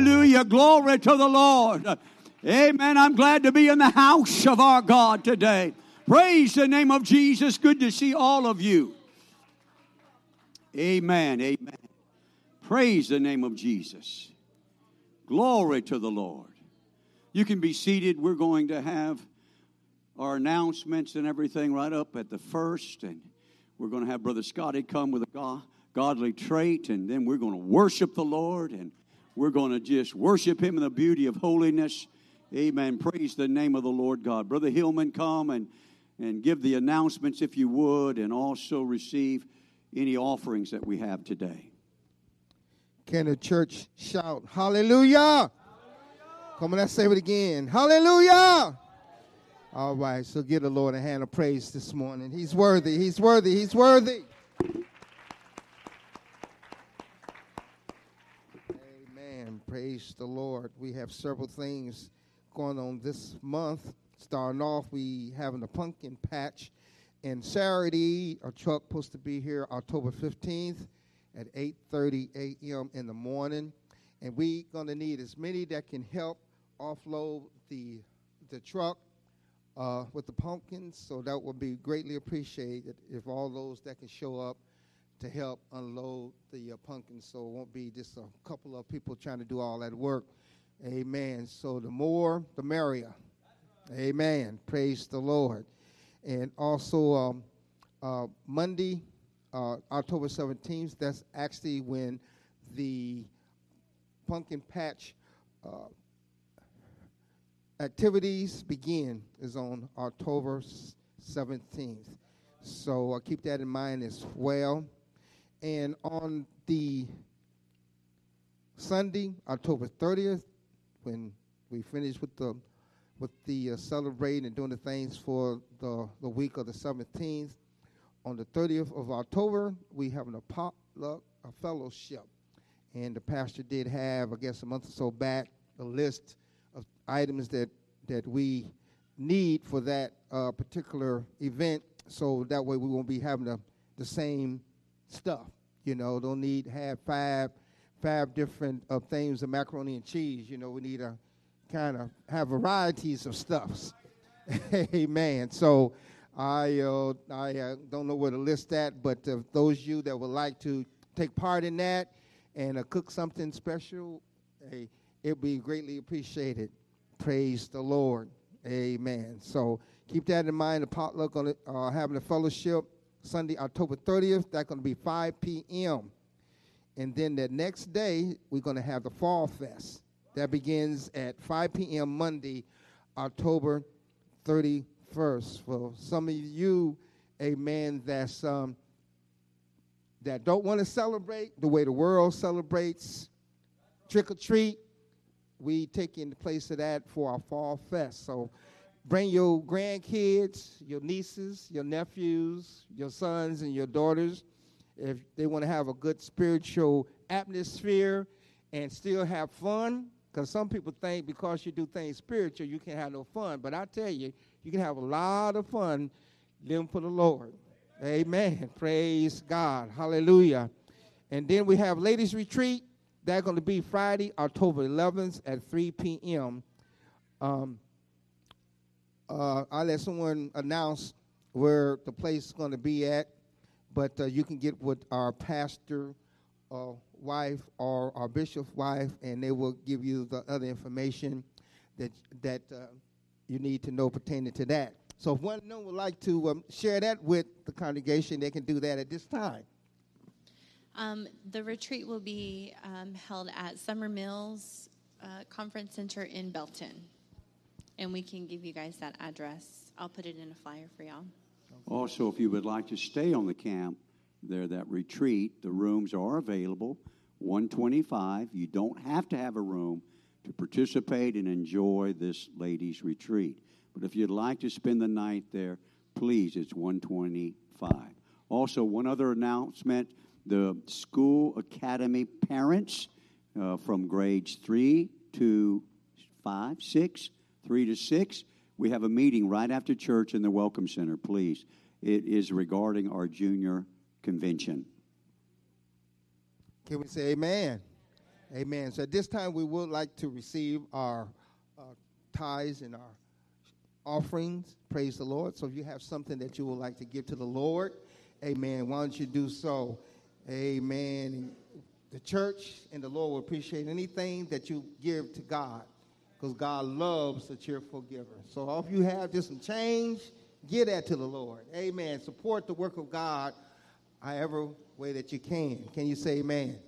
Hallelujah. Glory to the Lord. Amen. I'm glad to be in the house of our God today. Praise the name of Jesus. Good to see all of you. Amen. Amen. Praise the name of Jesus. Glory to the Lord. You can be seated. We're going to have our announcements and everything right up at the first. And we're going to have Brother Scotty come with a godly trait. And then we're going to worship the Lord. And we're going to just worship Him in the beauty of holiness. Amen. Praise the name of the Lord God. Brother Hillman, come and, and give the announcements if you would, and also receive any offerings that we have today. Can the church shout, Hallelujah? Hallelujah. Come on, let's say it again. Hallelujah. All right, so give the Lord a hand of praise this morning. He's worthy, he's worthy, he's worthy. Amen. Praise the Lord. We have several things going on this month. Starting off, we having a pumpkin patch. And Saturday, our truck supposed to be here October 15th at 8.30 a.m. in the morning. And we going to need as many that can help offload the, the truck uh, with the pumpkins. So that would be greatly appreciated if all those that can show up to help unload the uh, pumpkins so it won't be just a couple of people trying to do all that work. Amen. So the more, the merrier. Amen. Praise the Lord. And also um, uh, Monday, uh, October 17th. That's actually when the pumpkin patch uh, activities begin. Is on October 17th. So uh, keep that in mind as well. And on the Sunday, October 30th, when we finish with the with the uh, celebrating and doing the things for the, the week of the 17th, on the 30th of October, we have a potluck, a fellowship. And the pastor did have, I guess, a month or so back, a list of items that, that we need for that uh, particular event. So that way we won't be having the, the same stuff. You know, don't need have five five different uh, things of macaroni and cheese. You know, we need to kind of have varieties of stuffs. Amen. So I uh, I uh, don't know where to list that, but those you that would like to take part in that and uh, cook something special, it'd be greatly appreciated. Praise the Lord. Amen. So keep that in mind. The potluck on uh, having a fellowship Sunday, October 30th. That's going to be 5 p.m. And then the next day, we're going to have the Fall Fest. That begins at 5 p.m. Monday, October 31st. For some of you, amen, that's um, that don't want to celebrate the way the world celebrates trick or treat, we taking the place of that for our fall fest. So bring your grandkids, your nieces, your nephews, your sons and your daughters if they want to have a good spiritual atmosphere and still have fun because some people think because you do things spiritual you can't have no fun but i tell you you can have a lot of fun living for the Lord. Amen. Praise God. Hallelujah. And then we have ladies' retreat. That's going to be Friday, October 11th at 3 p.m. Um, uh, I'll let someone announce where the place is going to be at, but uh, you can get with our pastor uh, wife or our bishop's wife, and they will give you the other information that that uh, you need to know pertaining to that. So if one of them would like to um, share that with the congregation, they can do that at this time. Um, the retreat will be um, held at Summer Mills uh, Conference Center in Belton. And we can give you guys that address. I'll put it in a flyer for y'all. Also, if you would like to stay on the camp, there, that retreat, the rooms are available. 125. You don't have to have a room to participate and enjoy this ladies' retreat. But if you'd like to spend the night there, please, it's 125. Also, one other announcement the school academy parents uh, from grades 3 to 5, 6, 3 to 6, we have a meeting right after church in the Welcome Center, please. It is regarding our junior convention. Can we say amen? Amen. So at this time, we would like to receive our uh, tithes and our offerings. Praise the Lord. So if you have something that you would like to give to the Lord, amen, why don't you do so? Amen. The church and the Lord will appreciate anything that you give to God because God loves a cheerful giver. So if you have just some change, give that to the Lord. Amen. Support the work of God however way that you can. Can you say amen?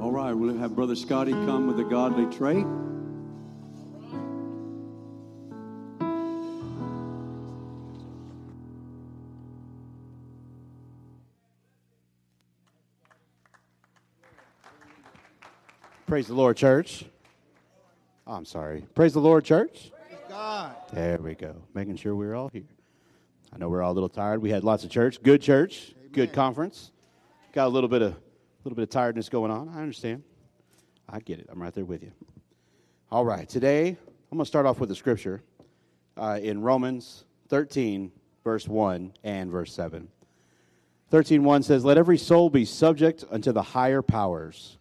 All right, we'll have Brother Scotty come with a godly trait. Praise the Lord, church. Oh, I'm sorry. Praise the Lord, church. Praise God. There we go. Making sure we're all here. I know we're all a little tired. We had lots of church. Good church. Good conference. Got a little bit of a little bit of tiredness going on. I understand. I get it. I'm right there with you. All right. Today I'm going to start off with the scripture uh, in Romans 13, verse 1 and verse 7. 13:1 says, "Let every soul be subject unto the higher powers,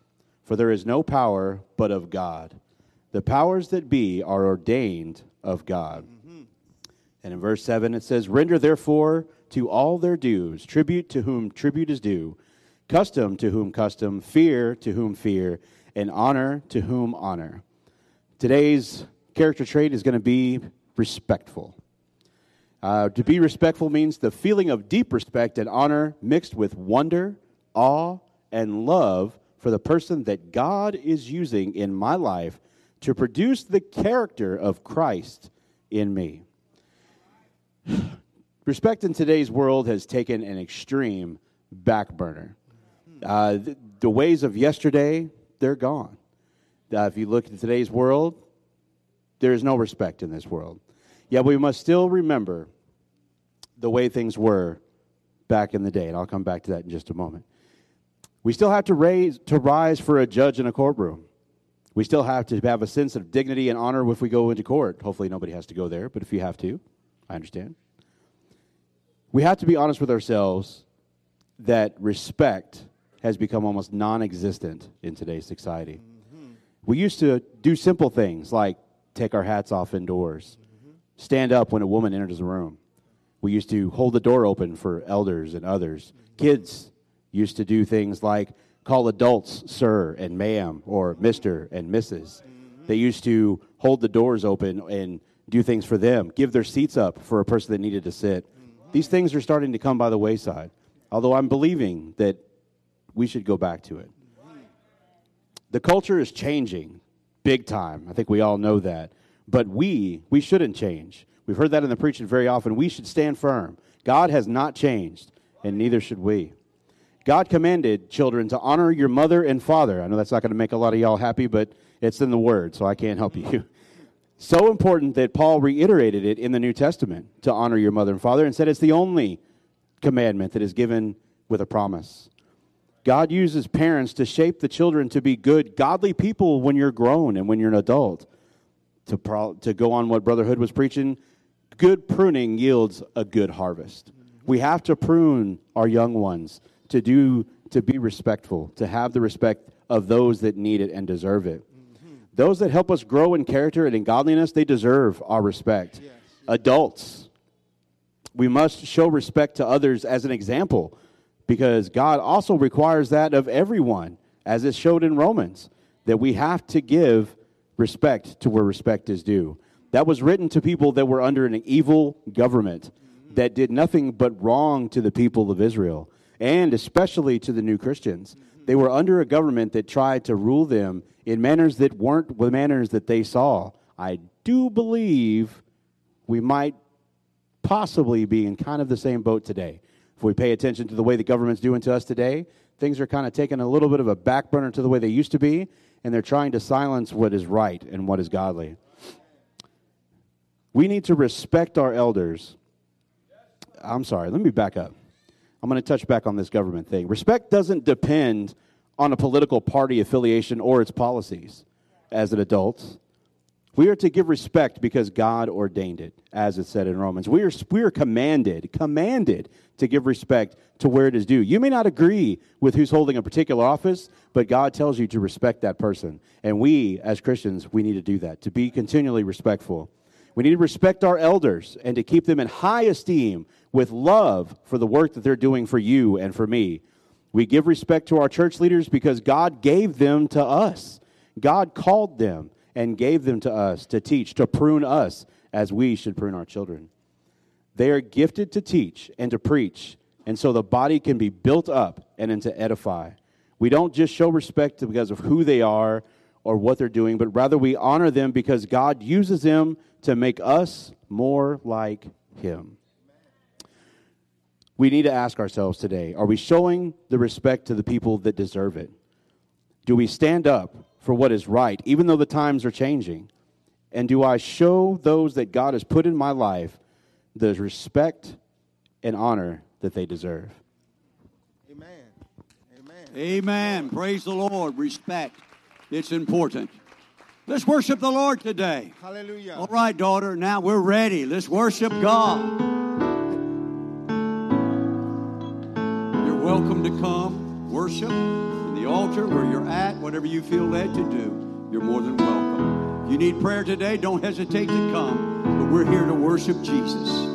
for there is no power but of God. The powers that be are ordained of God." And in verse 7 it says, "Render therefore to all their dues, tribute to whom tribute is due, custom to whom custom, fear to whom fear, and honor to whom honor." Today's character trait is going to be respectful. Uh, to be respectful means the feeling of deep respect and honor mixed with wonder, awe, and love for the person that God is using in my life to produce the character of Christ in me. Respect in today's world has taken an extreme back burner. Uh, the, the ways of yesterday, they're gone. Uh, if you look at today's world, there is no respect in this world. Yet we must still remember the way things were back in the day, and I'll come back to that in just a moment. We still have to raise to rise for a judge in a courtroom. We still have to have a sense of dignity and honor if we go into court. Hopefully, nobody has to go there, but if you have to, I understand. We have to be honest with ourselves that respect has become almost non existent in today's society. Mm-hmm. We used to do simple things like take our hats off indoors, mm-hmm. stand up when a woman enters a room. We used to hold the door open for elders and others. Kids used to do things like call adults sir and ma'am or Mr. and Mrs. They used to hold the doors open and do things for them, give their seats up for a person that needed to sit. These things are starting to come by the wayside, although I'm believing that we should go back to it. The culture is changing big time. I think we all know that. But we, we shouldn't change. We've heard that in the preaching very often. We should stand firm. God has not changed, and neither should we. God commanded children to honor your mother and father. I know that's not going to make a lot of y'all happy, but it's in the Word, so I can't help you. So important that Paul reiterated it in the New Testament to honor your mother and father and said it's the only commandment that is given with a promise. God uses parents to shape the children to be good, godly people when you're grown and when you're an adult. To, pro- to go on what Brotherhood was preaching, good pruning yields a good harvest. We have to prune our young ones to do to be respectful, to have the respect of those that need it and deserve it. Mm-hmm. Those that help us grow in character and in godliness, they deserve our respect. Adults, we must show respect to others as an example because God also requires that of everyone, as it showed in Romans, that we have to give respect to where respect is due. That was written to people that were under an evil government mm-hmm. that did nothing but wrong to the people of Israel, and especially to the new Christians. Mm-hmm. They were under a government that tried to rule them in manners that weren't the manners that they saw. I do believe we might possibly be in kind of the same boat today. If we pay attention to the way the government's doing to us today, things are kind of taking a little bit of a back burner to the way they used to be, and they're trying to silence what is right and what is godly. We need to respect our elders. I'm sorry, let me back up. I'm going to touch back on this government thing. Respect doesn't depend on a political party affiliation or its policies as an adult. We are to give respect because God ordained it, as it said in Romans. We are, we are commanded, commanded to give respect to where it is due. You may not agree with who's holding a particular office, but God tells you to respect that person. And we, as Christians, we need to do that, to be continually respectful. We need to respect our elders and to keep them in high esteem with love for the work that they're doing for you and for me. We give respect to our church leaders because God gave them to us. God called them and gave them to us to teach, to prune us as we should prune our children. They are gifted to teach and to preach, and so the body can be built up and to edify. We don't just show respect because of who they are or what they're doing, but rather we honor them because God uses them to make us more like Him. We need to ask ourselves today are we showing the respect to the people that deserve it? Do we stand up for what is right, even though the times are changing? And do I show those that God has put in my life the respect and honor that they deserve? Amen. Amen. Amen. Praise the Lord. Respect. It's important. Let's worship the Lord today. Hallelujah. All right, daughter. Now we're ready. Let's worship God. Welcome to come worship in the altar where you're at, whatever you feel led to do. You're more than welcome. If you need prayer today, don't hesitate to come. But we're here to worship Jesus.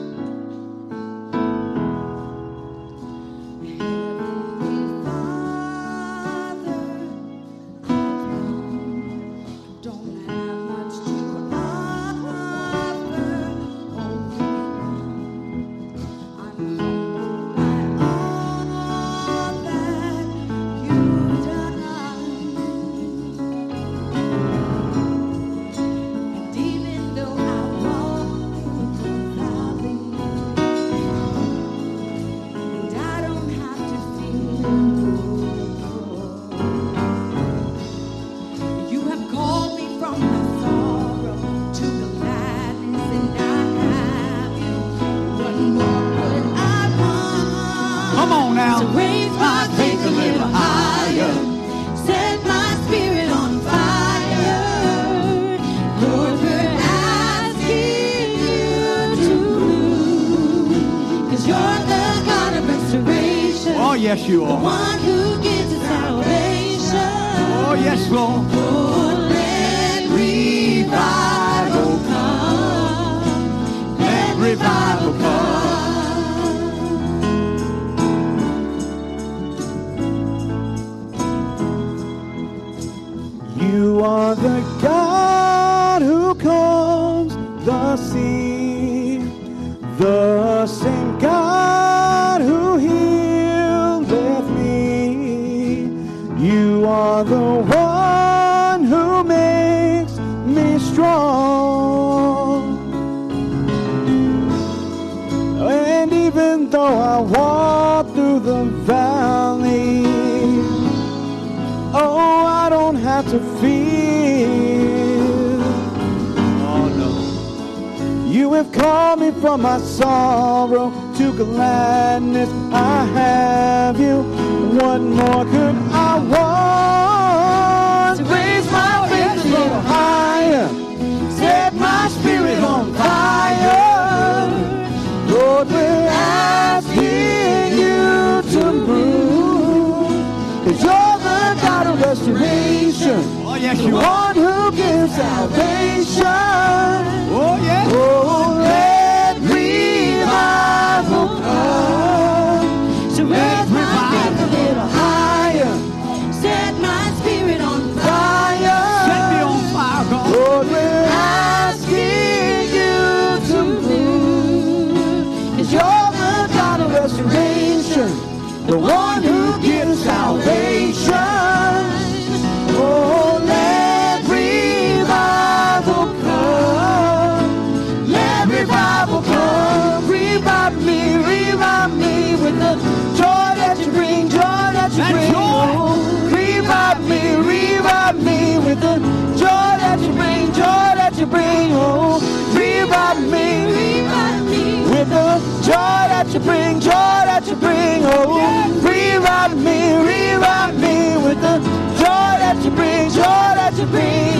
Oh, yes, you The are. one who gives us salvation. Oh, yes, Lord. Oh, let revival come. Let revival come. From my sorrow to gladness. I have you. What more could I want? To Raise my faith a little higher. Set my spirit on fire. Lord, we're asking you to move. Cause you're the God of restoration. Oh, yes, The you are. one who gives salvation. Oh, yes. Oh, the joy that you bring, joy that you bring. Oh, revive me, rewrite me with the joy that you bring, joy that you bring.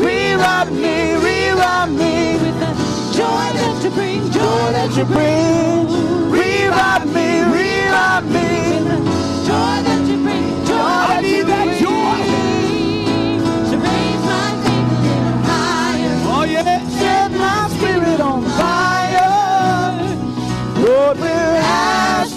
rewrite me, rewrite me with the joy that you bring, joy that you bring. rewrite. Lord will have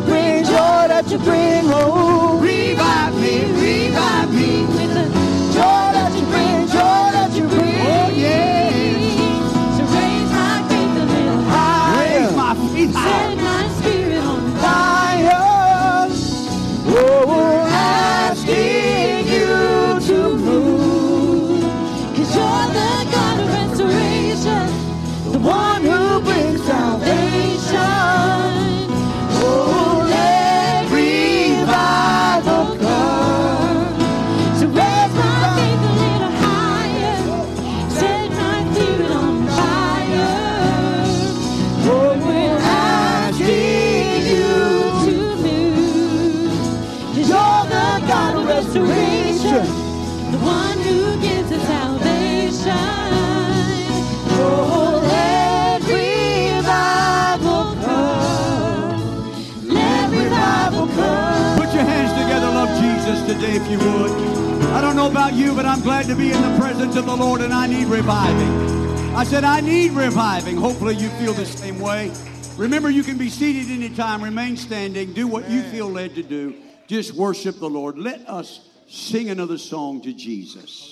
to bring, joy that you bring, oh. Revive me, revive me. you would. I don't know about you, but I'm glad to be in the presence of the Lord and I need reviving. I said, I need reviving. Hopefully you feel the same way. Remember, you can be seated anytime, remain standing, do what you feel led to do. Just worship the Lord. Let us sing another song to Jesus.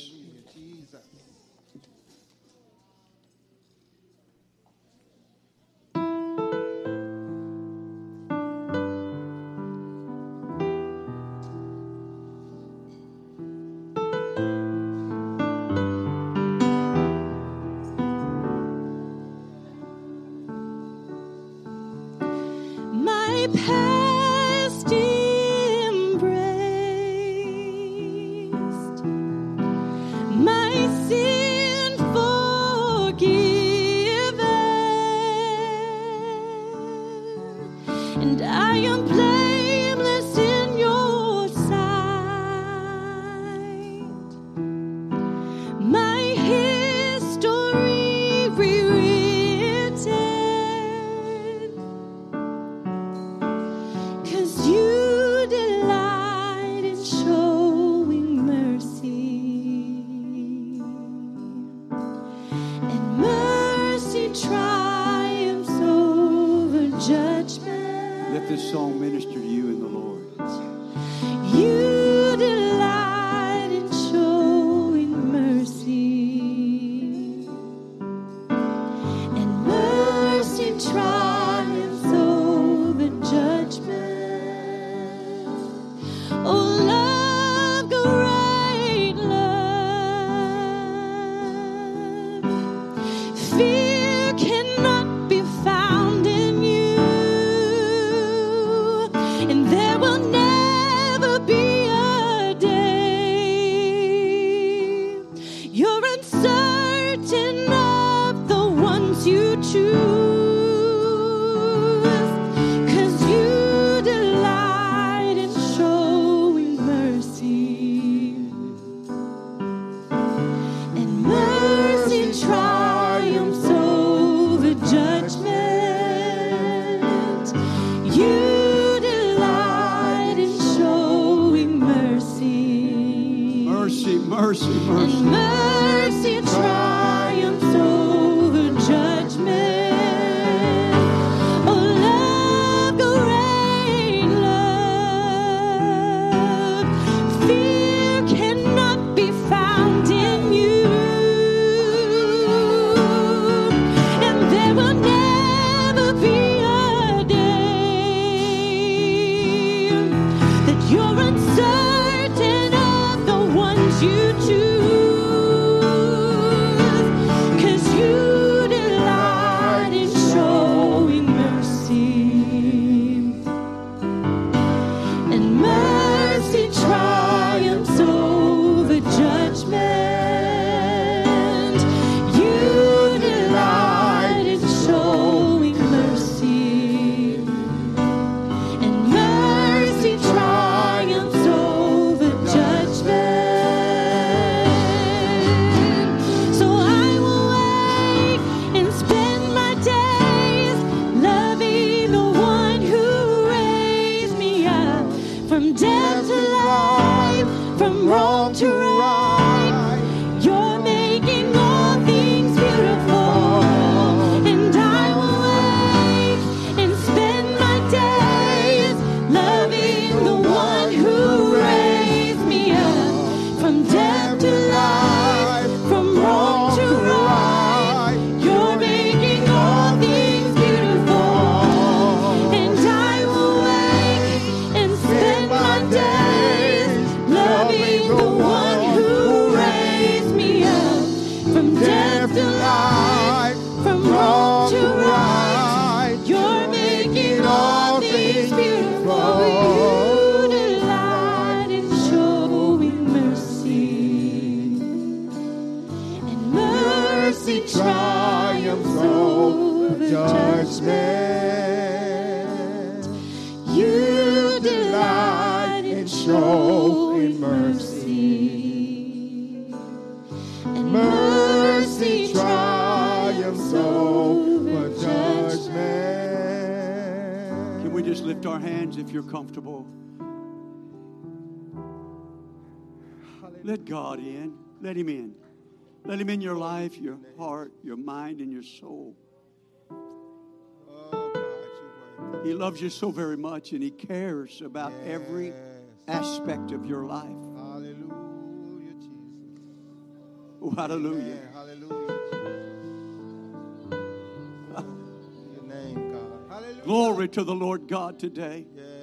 and I am. Let God in. Let Him in. Let Him in your life, your heart, your mind, and your soul. Oh, God, you're worthy. He loves you so very much, and He cares about every aspect of your life. Hallelujah, Jesus. Oh, hallelujah. Amen. Hallelujah. Your name, God. Hallelujah. Glory to the Lord God today. Yes.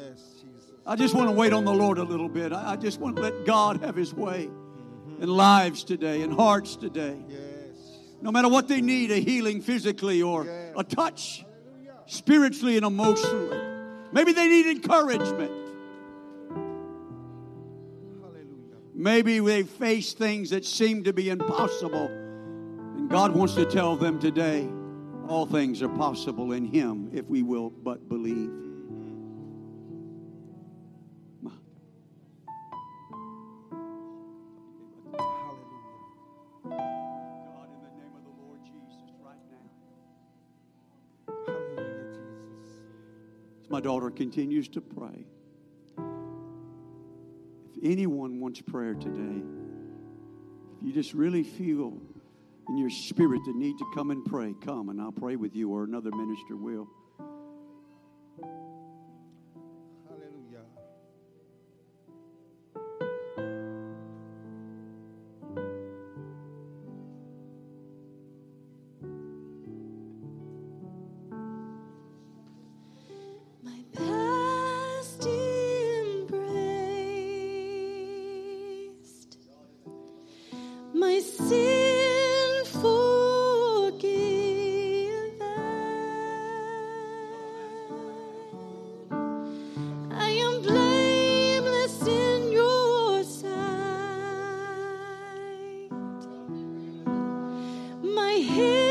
I just want to wait on the Lord a little bit. I, I just want to let God have His way in lives today, in hearts today. Yes. No matter what they need a healing physically or Yes. a touch spiritually and emotionally. Maybe they need encouragement. Hallelujah. Maybe they face things that seem to be impossible. And God wants to tell them today all things are possible in Him if we will but believe. As my daughter continues to pray, if anyone wants prayer today, if you just really feel in your spirit the need to come and pray, come and I'll pray with you or another minister will. My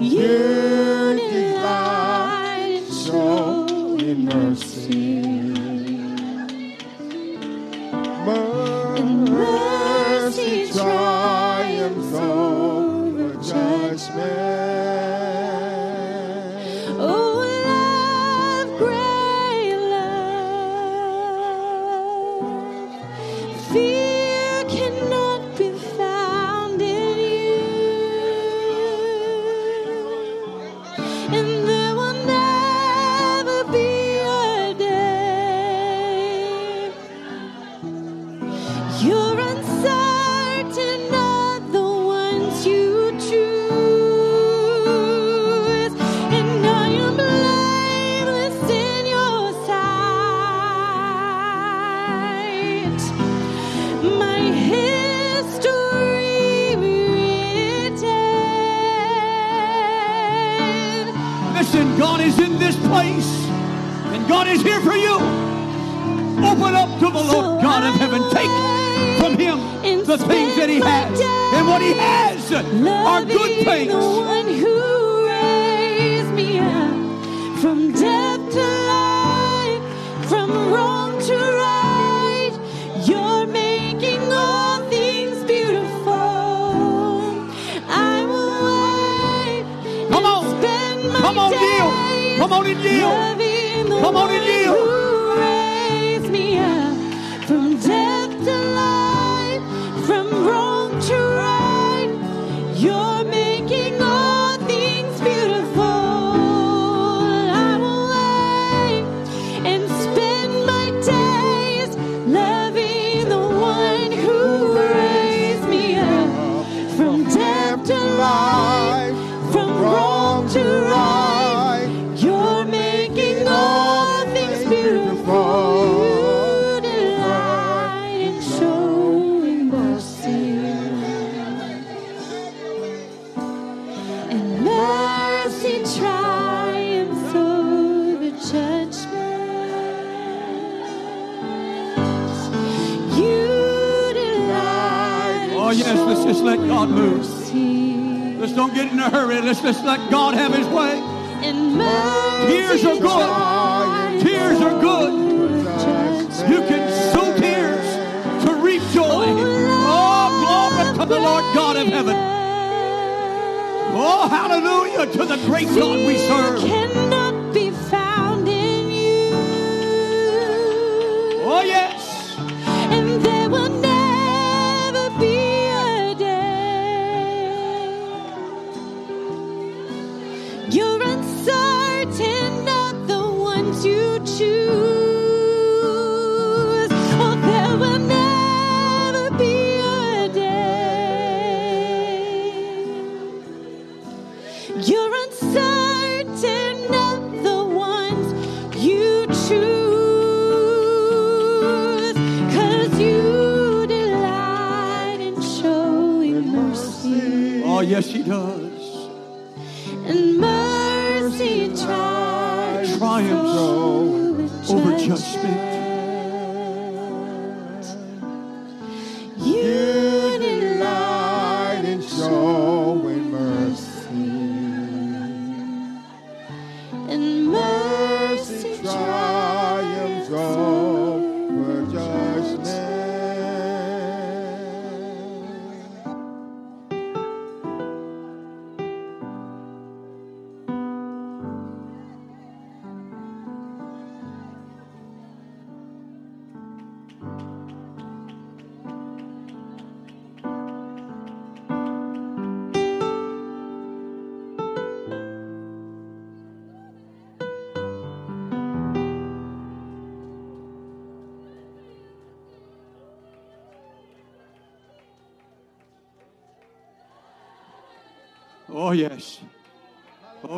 You delight delight in. Mercy you're uncertain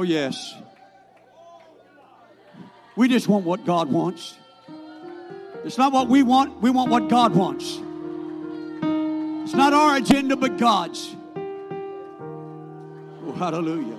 Oh, yes. We just want what God wants. It's not what we want, we want what God wants. It's not our agenda, but God's. Oh, hallelujah.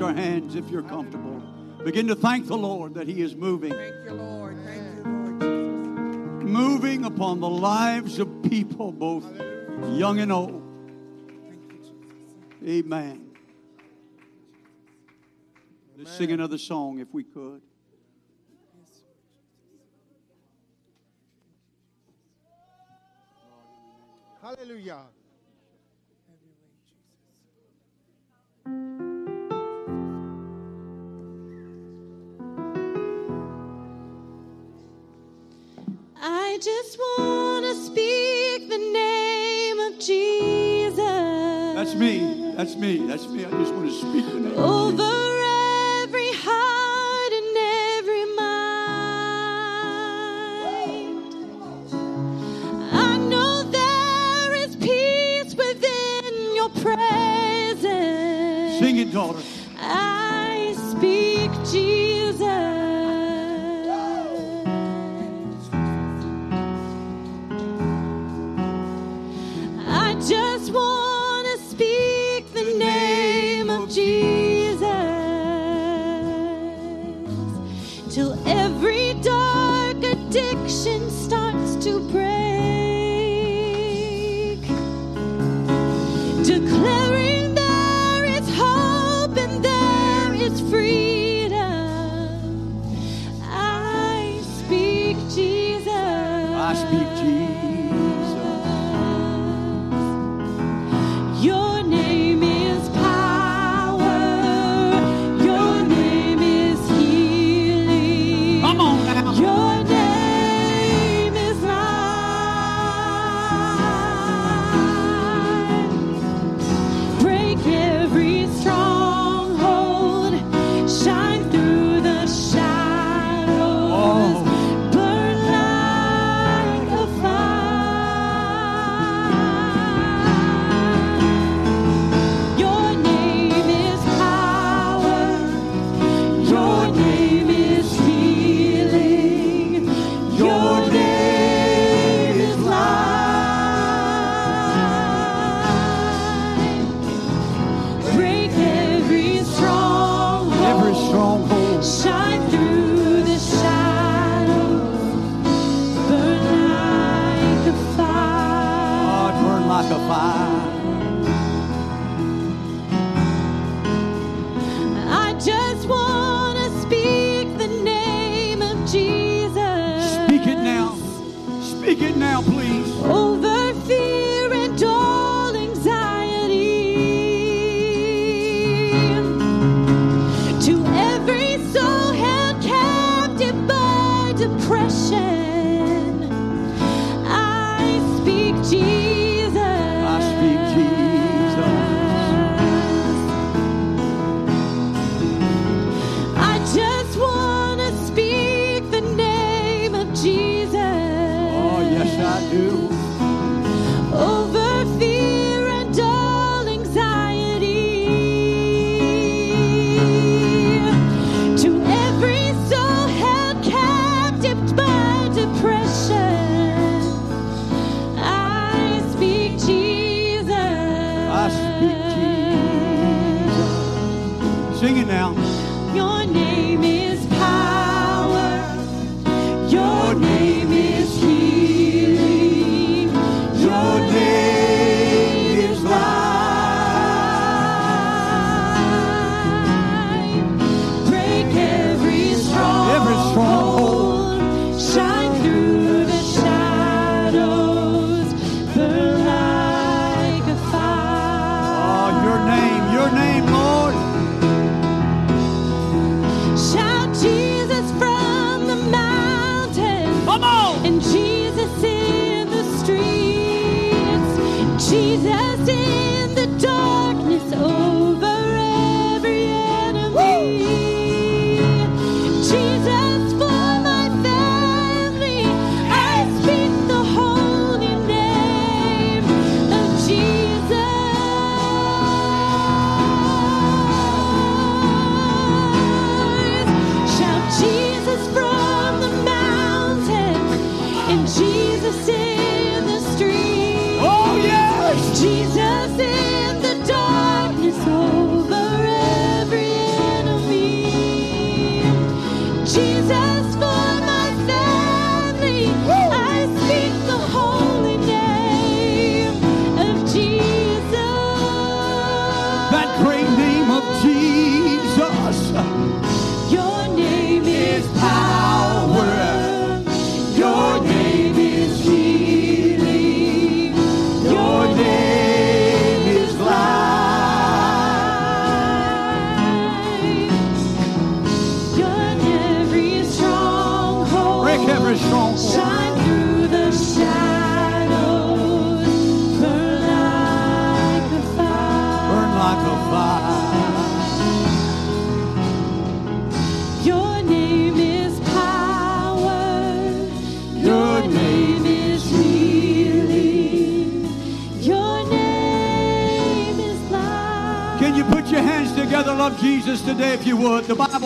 our hands if you're comfortable. Begin to thank the Lord that He is moving. Thank you, Lord. Thank you, Lord Jesus. Moving upon the lives of people, both young and old. Amen. Let's sing another song if we could. Hallelujah. Hallelujah. I just want to speak the name of Jesus. That's me. That's me. That's me. I just want to speak the name Over every heart and every mind. I know there is peace within your presence. Sing it, daughter. I speak Jesus.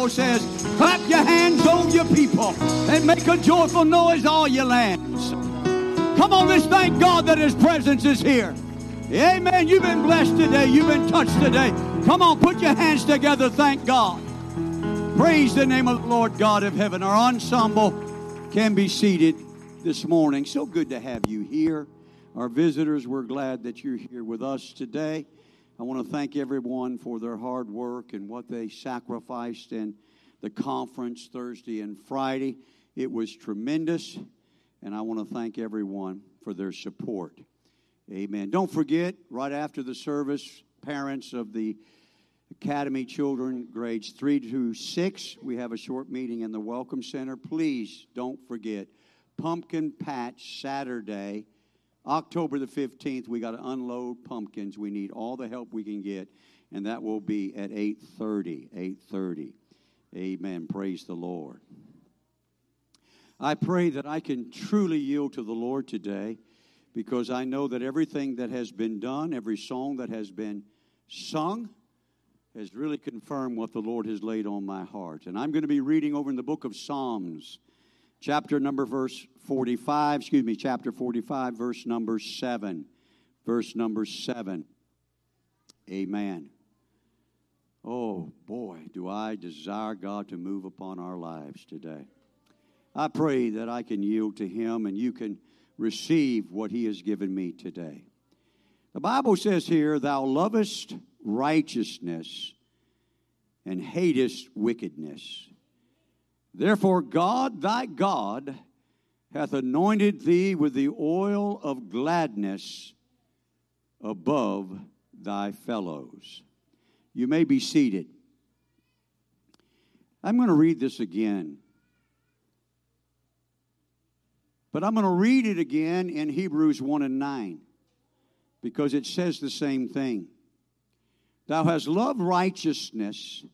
Bible says, clap your hands, all you people, and make a joyful noise, all your lands. Come on, let's thank God that His presence is here. Amen. You've been blessed today. You've been touched today. Come on, put your hands together. Thank God. Praise the name of the Lord God of heaven. Our ensemble can be seated this morning. So good to have you here. Our visitors, we're glad that you're here with us today. I want to thank everyone for their hard work and what they sacrificed in the conference Thursday and Friday. It was tremendous, and I want to thank everyone for their support. Amen. Don't forget, right after the service, parents of the Academy children, grades three to six, we have a short meeting in the Welcome Center. Please don't forget Pumpkin Patch Saturday, October the 15th. We got to unload pumpkins. We need all the help we can get, and that will be at 8:30. 8:30. Amen. Praise the Lord. I pray that I can truly yield to the Lord today because I know that everything that has been done, every song that has been sung, has really confirmed what the Lord has laid on my heart. And I'm going to be reading over in the book of Psalms, chapter number verse 45, excuse me, chapter 45, verse number 7. Verse number 7. Amen. Oh boy, do I desire God to move upon our lives today. I pray that I can yield to Him and you can receive what He has given me today. The Bible says here, Thou lovest righteousness and hatest wickedness. Therefore, God, thy God, hath anointed thee with the oil of gladness above thy fellows. You may be seated. I'm going to read this again. But I'm going to read it again in Hebrews 1 and 9 because it says the same thing. Thou hast loved righteousness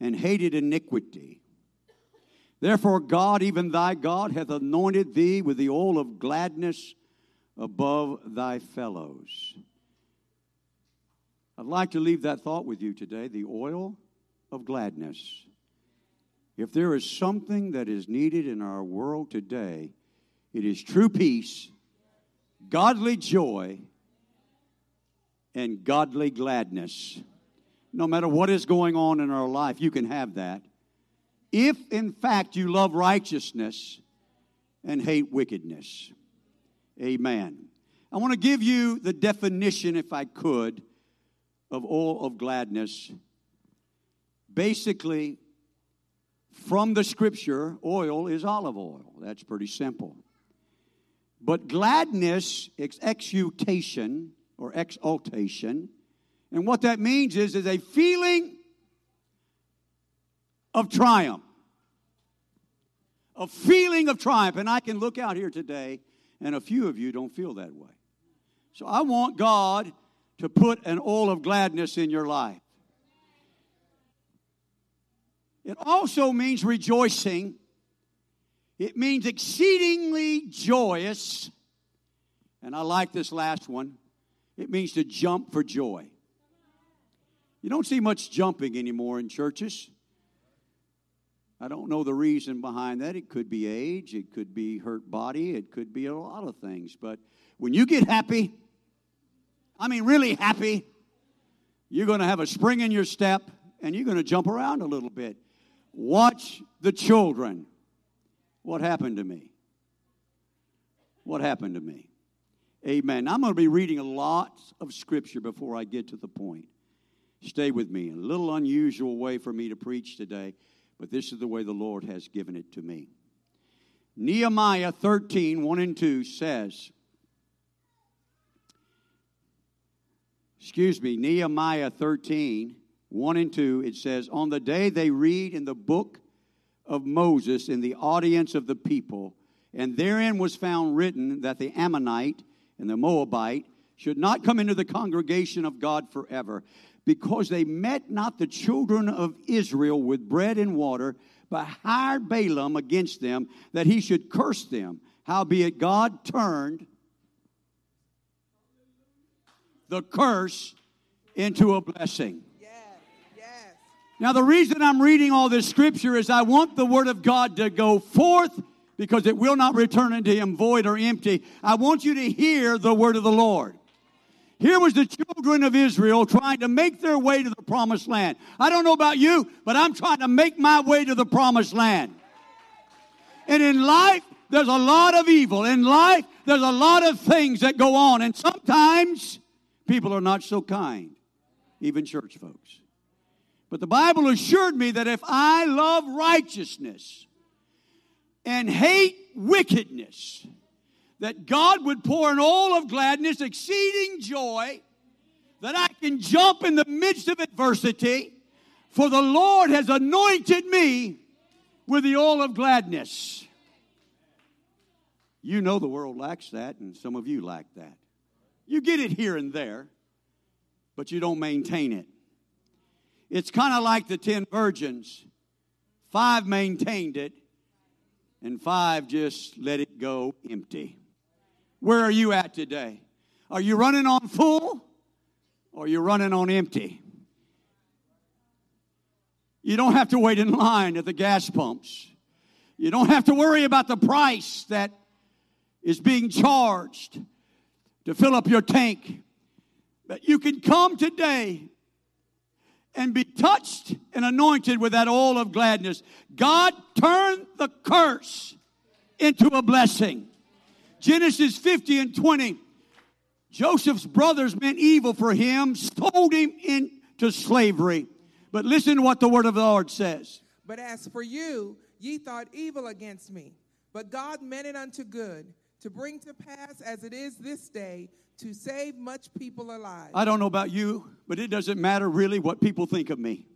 and hated iniquity. Therefore, God, even thy God, hath anointed thee with the oil of gladness above thy fellows. I'd like to leave that thought with you today the oil of gladness. If there is something that is needed in our world today, it is true peace, godly joy, and godly gladness. No matter what is going on in our life, you can have that. If, in fact, you love righteousness and hate wickedness. Amen. I want to give you the definition, if I could, of oil of gladness. Basically, from the scripture, oil is olive oil. That's pretty simple. But gladness, ex- exultation or exaltation, and what that means is, is a feeling of triumph. A feeling of triumph. And I can look out here today, and a few of you don't feel that way. So I want God to put an oil of gladness in your life. It also means rejoicing. It means exceedingly joyous. And I like this last one. It means to jump for joy. You don't see much jumping anymore in churches. I don't know the reason behind that. It could be age, it could be hurt body, it could be a lot of things. But when you get happy, I mean, really happy, you're going to have a spring in your step and you're going to jump around a little bit. Watch the children. What happened to me? What happened to me? Amen. I'm going to be reading a lot of scripture before I get to the point. Stay with me. A little unusual way for me to preach today, but this is the way the Lord has given it to me. Nehemiah 13, 1 and 2 says, excuse me, Nehemiah 13, 1 and 2, it says, On the day they read in the book of Moses in the audience of the people, And therein was found written that the Ammonite and the Moabite should not come into the congregation of God forever, because they met not the children of Israel with bread and water, but hired Balaam against them that he should curse them. Howbeit God turned the curse into a blessing. Now, the reason I'm reading all this scripture is I want the word of God to go forth because it will not return unto him void or empty. I want you to hear the word of the Lord. Here was the children of Israel trying to make their way to the promised land. I don't know about you, but I'm trying to make my way to the promised land. And in life, there's a lot of evil. In life, there's a lot of things that go on. And sometimes people are not so kind, even church folks. But the Bible assured me that if I love righteousness and hate wickedness, that God would pour an oil of gladness, exceeding joy, that I can jump in the midst of adversity, for the Lord has anointed me with the oil of gladness. You know the world lacks that, and some of you lack that. You get it here and there, but you don't maintain it. It's kind of like the ten virgins. Five maintained it, and five just let it go empty. Where are you at today? Are you running on full or are you running on empty? You don't have to wait in line at the gas pumps. You don't have to worry about the price that is being charged to fill up your tank. But you can come today and be touched and anointed with that oil of gladness. God turned the curse into a blessing. Genesis 50 and 20. Joseph's brothers meant evil for him, sold him into slavery. But listen to what the word of the Lord says. But as for you, ye thought evil against me, but God meant it unto good, to bring to pass as it is this day, to save much people alive. I don't know about you, but it doesn't matter really what people think of me.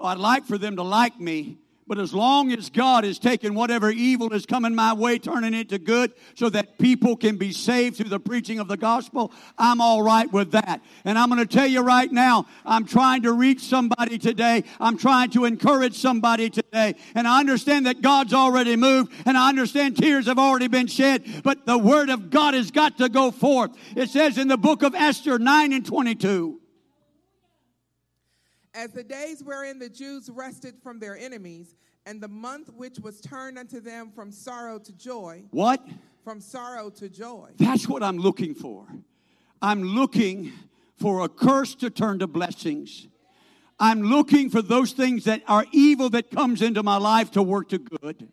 I'd like for them to like me, but as long as God is taking whatever evil is coming my way, turning it to good, so that people can be saved through the preaching of the gospel, I'm all right with that. And I'm going to tell you right now, I'm trying to reach somebody today. I'm trying to encourage somebody today. And I understand that God's already moved, and I understand tears have already been shed, but the word of God has got to go forth. It says in the book of Esther 9 and 22. As the days wherein the Jews rested from their enemies, and the month which was turned unto them from sorrow to joy, What? from sorrow to joy. That's what I'm looking for. I'm looking for a curse to turn to blessings. I'm looking for those things that are evil that comes into my life to work to good.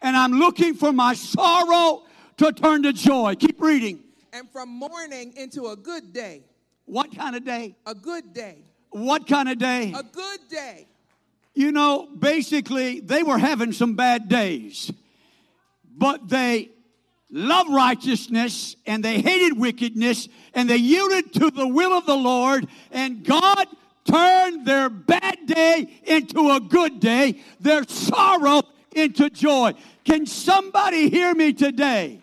And I'm looking for my sorrow to turn to joy. Keep reading. And from mourning into a good day, What kind of day? a good day, What kind of day? a good day. You know, basically, they were having some bad days, but they loved righteousness and they hated wickedness and they yielded to the will of the Lord, and God turned their bad day into a good day, their sorrow into joy. Can somebody hear me today?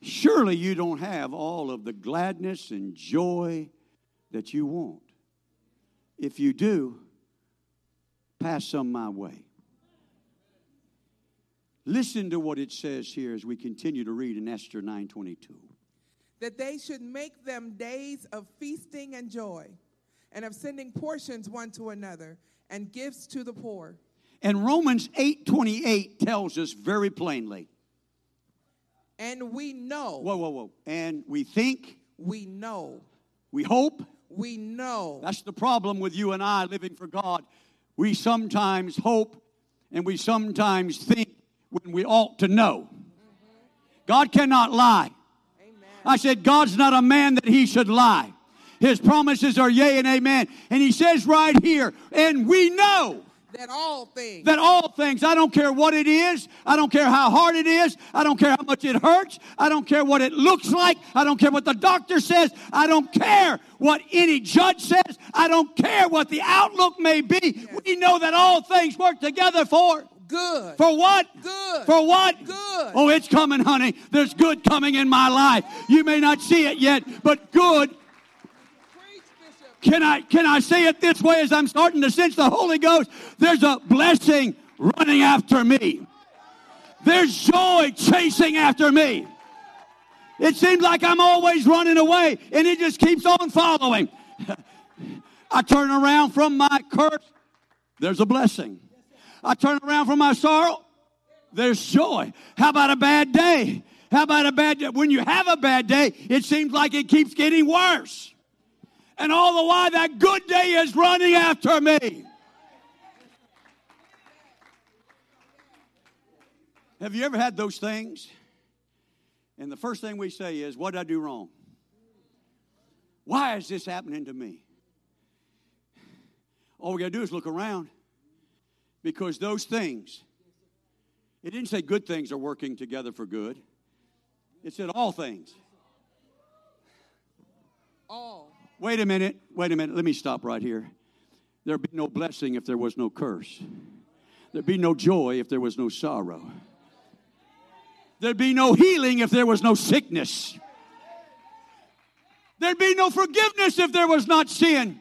Surely you don't have all of the gladness and joy that you want. If you do, pass some my way. Listen to what it says here as we continue to read in Esther 9:22. that they should make them days of feasting and joy, and of sending portions one to another, and gifts to the poor. And Romans 8:28 tells us very plainly. And we know, Whoa, whoa, whoa. And we think, we know, we hope. We know. That's the problem with you and I living for God. We sometimes hope and we sometimes think when we ought to know. God cannot lie. Amen. I said, God's not a man that he should lie. His promises are yea and amen. And he says right here, and we know That all things, that all things, I don't care what it is, I don't care how hard it is, I don't care how much it hurts, I don't care what it looks like, I don't care what the doctor says, I don't care what any judge says, I don't care what the outlook may be. We know that all things work together for Good. For what? Good. For what? Good. Oh, it's coming, honey. There's good coming in my life. You may not see it yet, but good. Can I can I say it this way as I'm starting to sense the Holy Ghost? There's a blessing running after me. There's joy chasing after me. It seems like I'm always running away, and it just keeps on following. I turn around from my curse, there's a blessing. I turn around from my sorrow, there's joy. How about a bad day? How about a bad day? When you have a bad day, it seems like it keeps getting worse. And all the while, that good day is running after me. Have you ever had those things? And the first thing we say is, What did I do wrong? Why is this happening to me? All we got to do is look around because those things, it didn't say good things are working together for good, it said all things. All. Wait a minute, wait a minute, let me stop right here. There'd be no blessing if there was no curse, there'd be no joy if there was no sorrow. There'd be no healing if there was no sickness. There'd be no forgiveness if there was not sin.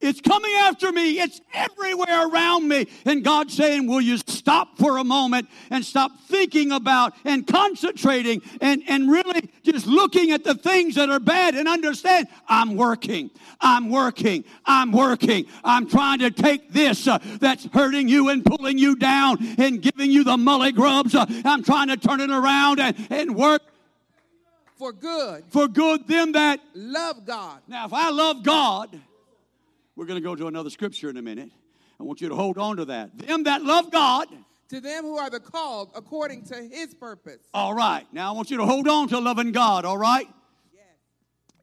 It's coming after me. It's everywhere around me. And God's saying, Will you stop for a moment and stop thinking about and concentrating and, and really just looking at the things that are bad and understand I'm working. I'm working. I'm working. I'm trying to take this uh, that's hurting you and pulling you down and giving you the mully grubs. Uh, I'm trying to turn it around and, and work For good. for good them that. Love God. Now, if I love God, we're going to go to another scripture in a minute. I want you to hold on to that. Them that love God. To them who are the called according to his purpose. All right. Now I want you to hold on to loving God, all right?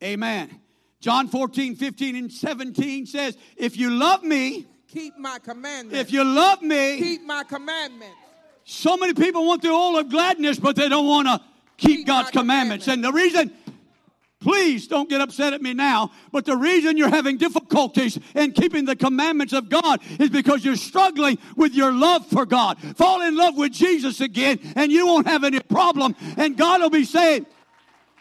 Amen. John 14, 15, and 17 says, If you love me, Keep my commandments. if you love me, Keep my commandments. so many people want the oil of gladness, but they don't want to keep, Keep God's commandments. commandments. And the reason, please don't get upset at me now, but the reason you're having difficulties in keeping the commandments of God is because you're struggling with your love for God. Fall in love with Jesus again, and you won't have any problem. And God will be saying,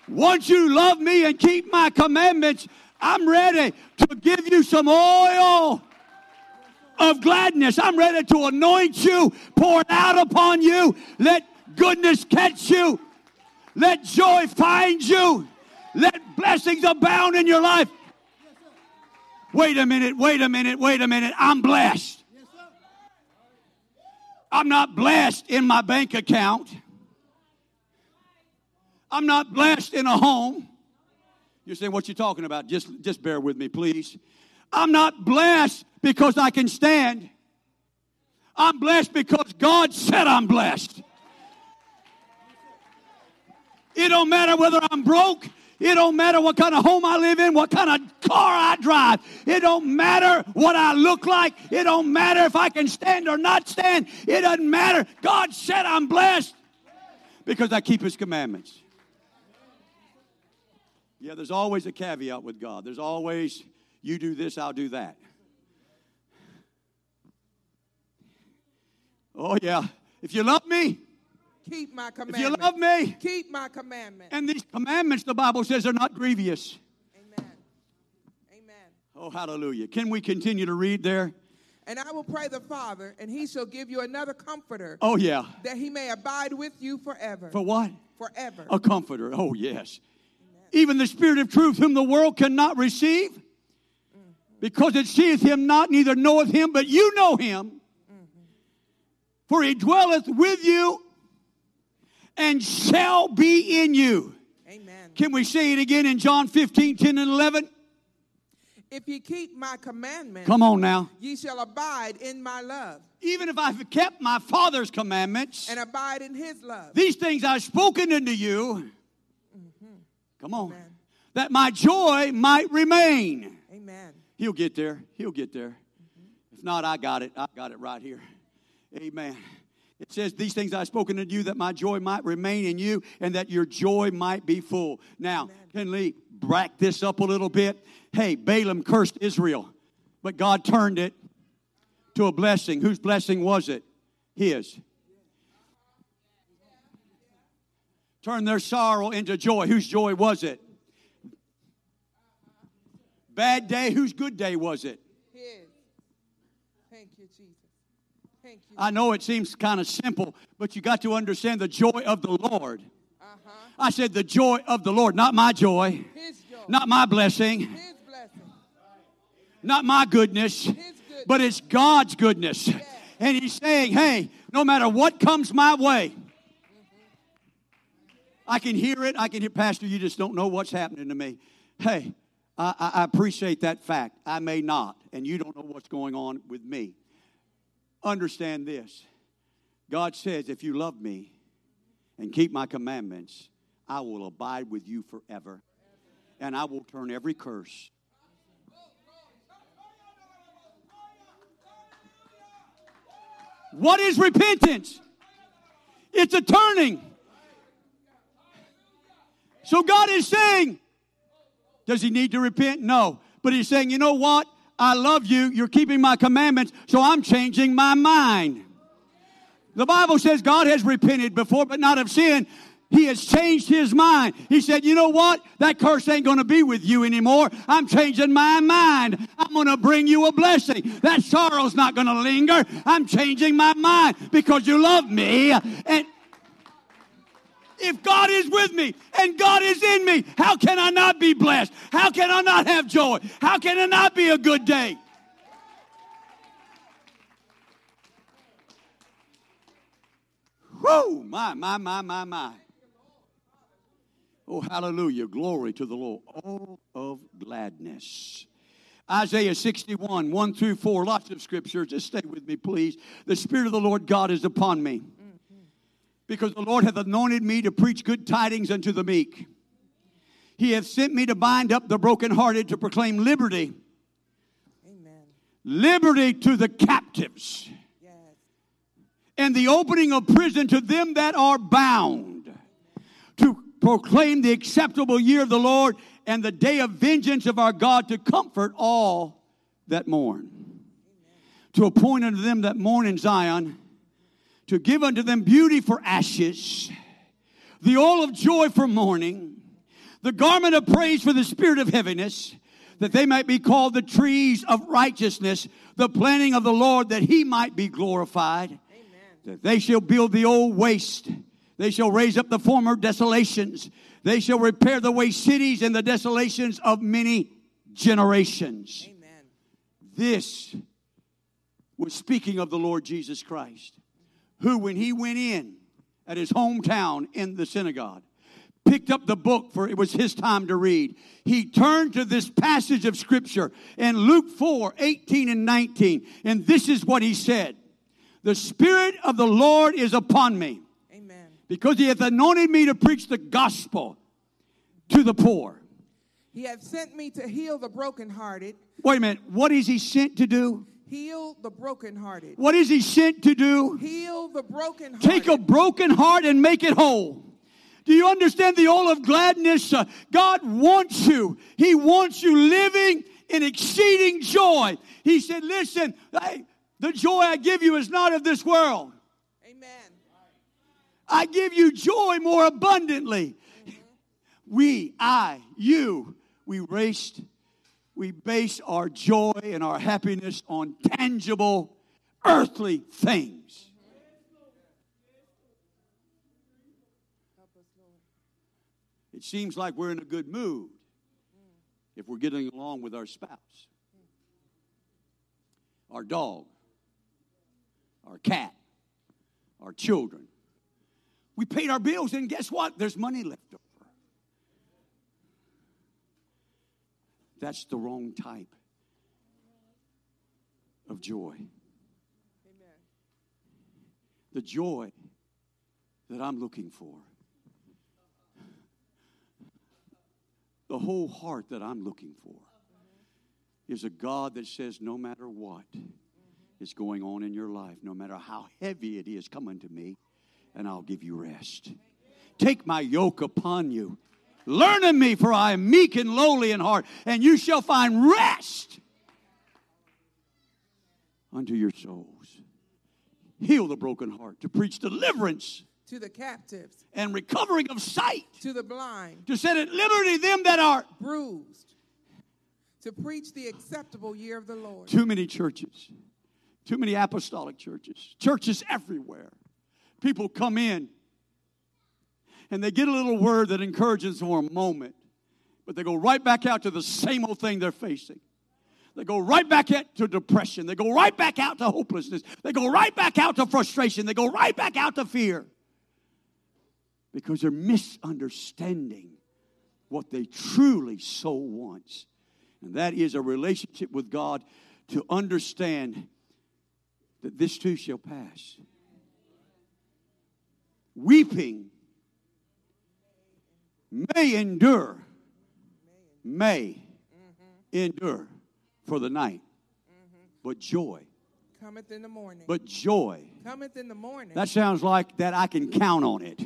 once you love me and keep my commandments, I'm ready to give you some oil of gladness. I'm ready to anoint you, pour it out upon you. Let goodness catch you. Let joy find you. Let blessings abound in your life. Wait a minute, wait a minute, wait a minute. I'm blessed. I'm not blessed in my bank account. I'm not blessed in a home. You're saying, what you're talking about? Just, just bear with me, please. I'm not blessed because I can stand. I'm blessed because God said I'm blessed. It don't matter whether I'm broke. It don't matter what kind of home I live in, what kind of car I drive. It don't matter what I look like. It don't matter if I can stand or not stand. It doesn't matter. God said I'm blessed because I keep his commandments. Yeah, there's always a caveat with God. There's always, you do this, I'll do that. Oh, yeah. If you love me, Keep my if commandments. you love me, Keep my commandments. and these commandments, the Bible says, are not grievous. Amen. Amen. Oh, hallelujah. Can we continue to read there? And I will pray the Father, and he shall give you another comforter, Oh, yeah. that he may abide with you forever. For what? forever. A comforter. Oh, yes. Even the Spirit of truth, whom the world cannot receive, mm-hmm. because it seeth him not, neither knoweth him, but you know him. Mm-hmm. For he dwelleth with you and shall be in you. Amen. Can we say it again in John 15, 10, and 11? If ye keep my commandments, Come on now. ye shall abide in my love, Even if I've kept my Father's commandments, and abide in his love. these things I've spoken unto you, mm-hmm. come on, Amen. that my joy might remain. Amen. He'll get there. He'll get there. Mm-hmm. If not, I got it. I got it right here. Amen. It says, These things I've spoken to you that my joy might remain in you and that your joy might be full. Now, can Lee back this up a little bit? Hey, Balaam cursed Israel, but God turned it. to a blessing. Whose blessing was it? His. Turn their sorrow into joy. Whose joy was it? Bad day. Whose good day was it? His. Thank you, Jesus. I know it seems kind of simple, but you got to understand the joy of the Lord. Uh-huh. I said the joy of the Lord, not my joy, His joy. not my blessing, His blessing. not my goodness, His goodness. but it's God's goodness. And He's saying, hey, no matter what comes my way, I can hear it. I can hear, Pastor, you just don't know what's happening to me. Hey, I- I appreciate that fact. I may not, and you don't know what's going on with me. Understand this God says, if you love me and keep my commandments, I will abide with you forever, and I will turn every curse. What is repentance? It's a turning. So God is saying, does he need to repent? No. But he's saying, you know what? I love you. You're keeping my commandments, so I'm changing my mind. The Bible says God has repented before, but not of sin. He has changed his mind. He said, You know what? That curse ain't going to be with you anymore. I'm changing my mind. I'm going to bring you a blessing. That sorrow's not going to linger. I'm changing my mind because you love me. And if God is with me and God is in me, how can I not be blessed? How can I not have joy? How can it not be a good day? Whoa, my, my, my, my, my. Oh, hallelujah. Glory to the Lord. All of gladness. Isaiah 61, 1 through 4, lots of scriptures. Just stay with me, please. The Spirit of the Lord God is upon me because the Lord hath anointed me to preach good tidings unto the meek. He hath sent me to bind up the brokenhearted, to proclaim liberty, Amen. liberty to the captives, Yes. and the opening of prison to them that are bound, to proclaim the acceptable year of the Lord and the day of vengeance of our God, to comfort all that mourn, to appoint unto them that mourn in Zion, to give unto them beauty for ashes, the oil of joy for mourning, the garment of praise for the spirit of heaviness, that they might be called the trees of righteousness, the planting of the Lord, that he might be glorified. That they shall build the old waste, they shall raise up the former desolations, they shall repair the waste cities and the desolations of many generations. Amen. This was speaking of the Lord Jesus Christ, who, when he went in at his hometown in the synagogue, picked up the book for it was his time to read. He turned to this passage of scripture in Luke 4 18 and 19, and this is what he said The Spirit of the Lord is upon me Amen. because he hath anointed me to preach the gospel to the poor. He hath sent me to heal the brokenhearted, Wait a minute, what is he sent to do? Heal the brokenhearted, What is he sent to do? heal the brokenhearted. Take a broken heart and make it whole. Do you understand the oil of gladness? Uh, God wants you. He wants you living in exceeding joy. He said, Listen, hey, the joy I give you is not of this world. Amen. I give you joy more abundantly. We, I, you, we raced, we base our joy and our happiness on tangible earthly things. It seems like we're in a good mood if we're getting along with our spouse, our dog, our cat, our children. We paid our bills, and guess what? There's money left over. That's the wrong type of joy. Amen. The joy that I'm looking for. The whole heart that I'm looking for is a God that says, no matter what is going on in your life, no matter how heavy it is, come unto me and I'll give you rest. Take my yoke upon you. Learn of me, for I am meek and lowly in heart, and you shall find rest unto your souls. Heal the broken heart, to preach deliverance to the captives, and recovering of sight, to the blind, to set at liberty them that are. bruised, to preach the acceptable year of the Lord. Too many churches, too many apostolic churches, churches everywhere. People come in and they get a little word that encourages them for a moment, but they go right back out to the same old thing they're facing. They go right back out to depression. They go right back out to hopelessness. They go right back out to frustration. They go right back out to fear because they're misunderstanding what they truly so wants. And that is a relationship with God to understand that this too shall pass. Weeping may endure, may endure for the night, but joy, Cometh in the morning. but joy. Cometh in the morning. That sounds like that I can count on it.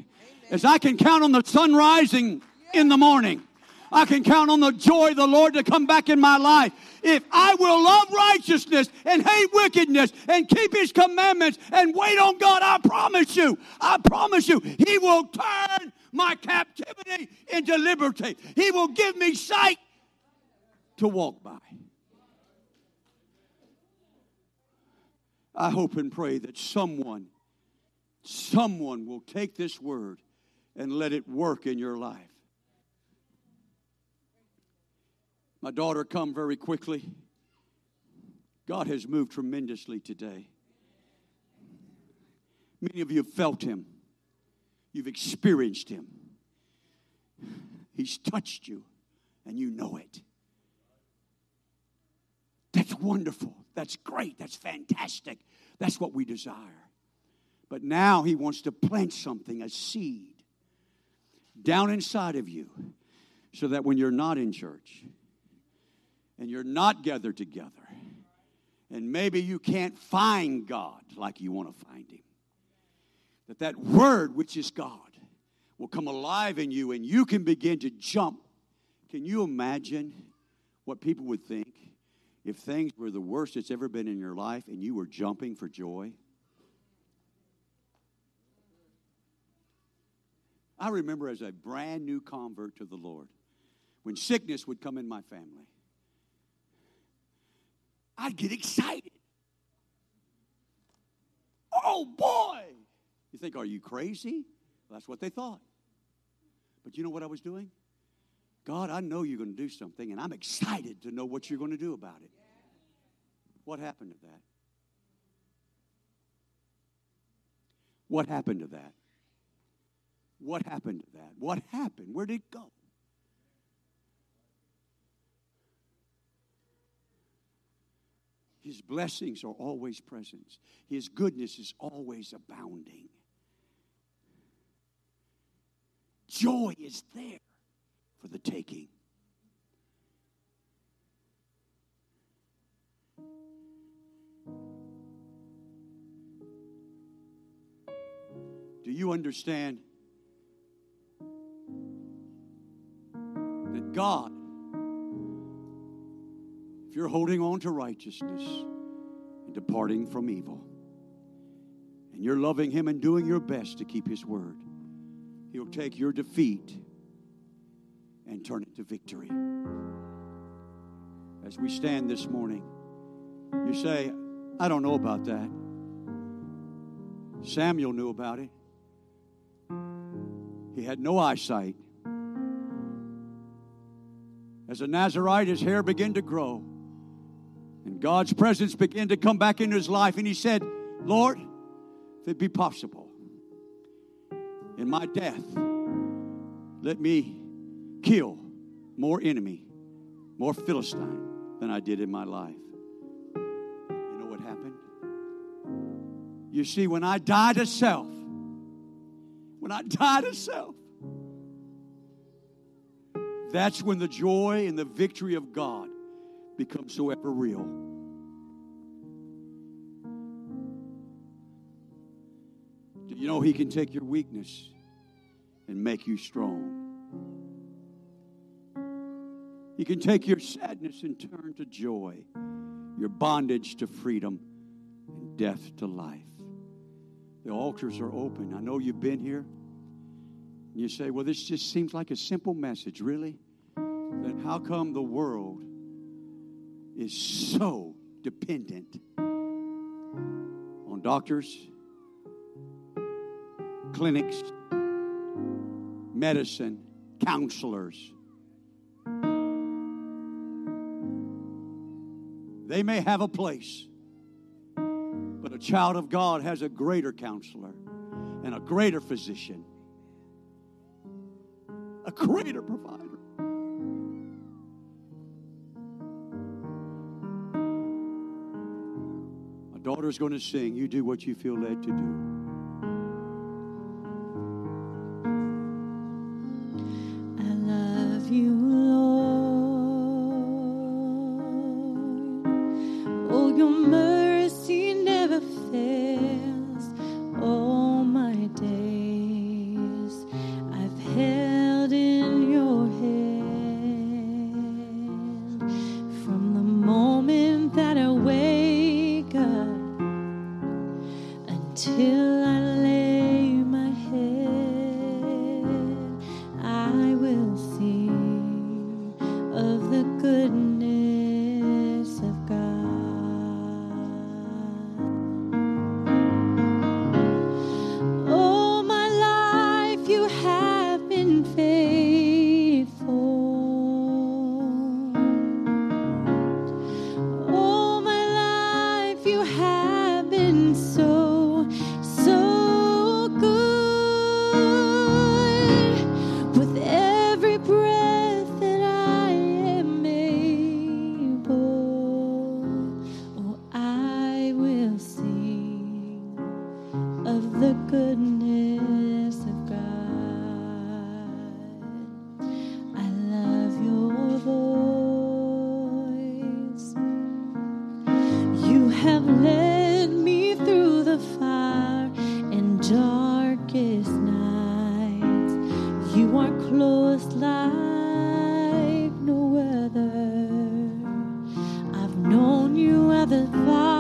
As I can count on the sun rising in the morning. I can count on the joy of the Lord to come back in my life. If I will love righteousness and hate wickedness and keep his commandments and wait on God, I promise you, I promise you, he will turn my captivity into liberty. He will give me sight to walk by. I hope and pray that someone, someone will take this word and let it work in your life. My daughter come very quickly. God has moved tremendously today. Many of you have felt him. You've experienced him. He's touched you and you know it. That's wonderful. That's great. That's fantastic. That's what we desire. But now he wants to plant something, a seed, down inside of you, so that when you're not in church and you're not gathered together, and maybe you can't find God like you want to find him, that that word, which is God, will come alive in you and you can begin to jump. Can you imagine what people would think if things were the worst it's ever been in your life and you were jumping for joy? I remember as a brand new convert to the Lord, when sickness would come in my family, I'd get excited. Oh boy! You think, are you crazy? That's what they thought. But you know what I was doing? God, I know you're going to do something, and I'm excited to know what you're going to do about it. What happened to that? What happened to that? What happened to that? What happened? Where did it go? His blessings are always present. His goodness is always abounding. Joy is there for the taking. Do you understand that God, if you're holding on to righteousness and departing from evil, and you're loving Him and doing your best to keep His word, He'll take your defeat and turn it to victory. As we stand this morning, you say, I don't know about that. Samuel knew about it. He had no eyesight. As a Nazarite, his hair began to grow. And God's presence began to come back into his life. And he said, Lord, if it be possible, in my death, let me kill more enemy, more Philistine than I did in my life. You know what happened? You see, when I die to self, when I die to self, that's when the joy and the victory of God becomes so ever real. Do you know He can take your weakness and make you strong? He can take your sadness and turn to joy, your bondage to freedom, and death to life. The altars are open. I know you've been here. And you say, well, this just seems like a simple message. Really? Then how come the world is so dependent on doctors, clinics, medicine, counselors? They may have a place, but a child of God has a greater counselor and a greater physician, a greater provider. My daughter's going to sing. You do what you feel led to do. You are close like no other. I've known you as a father.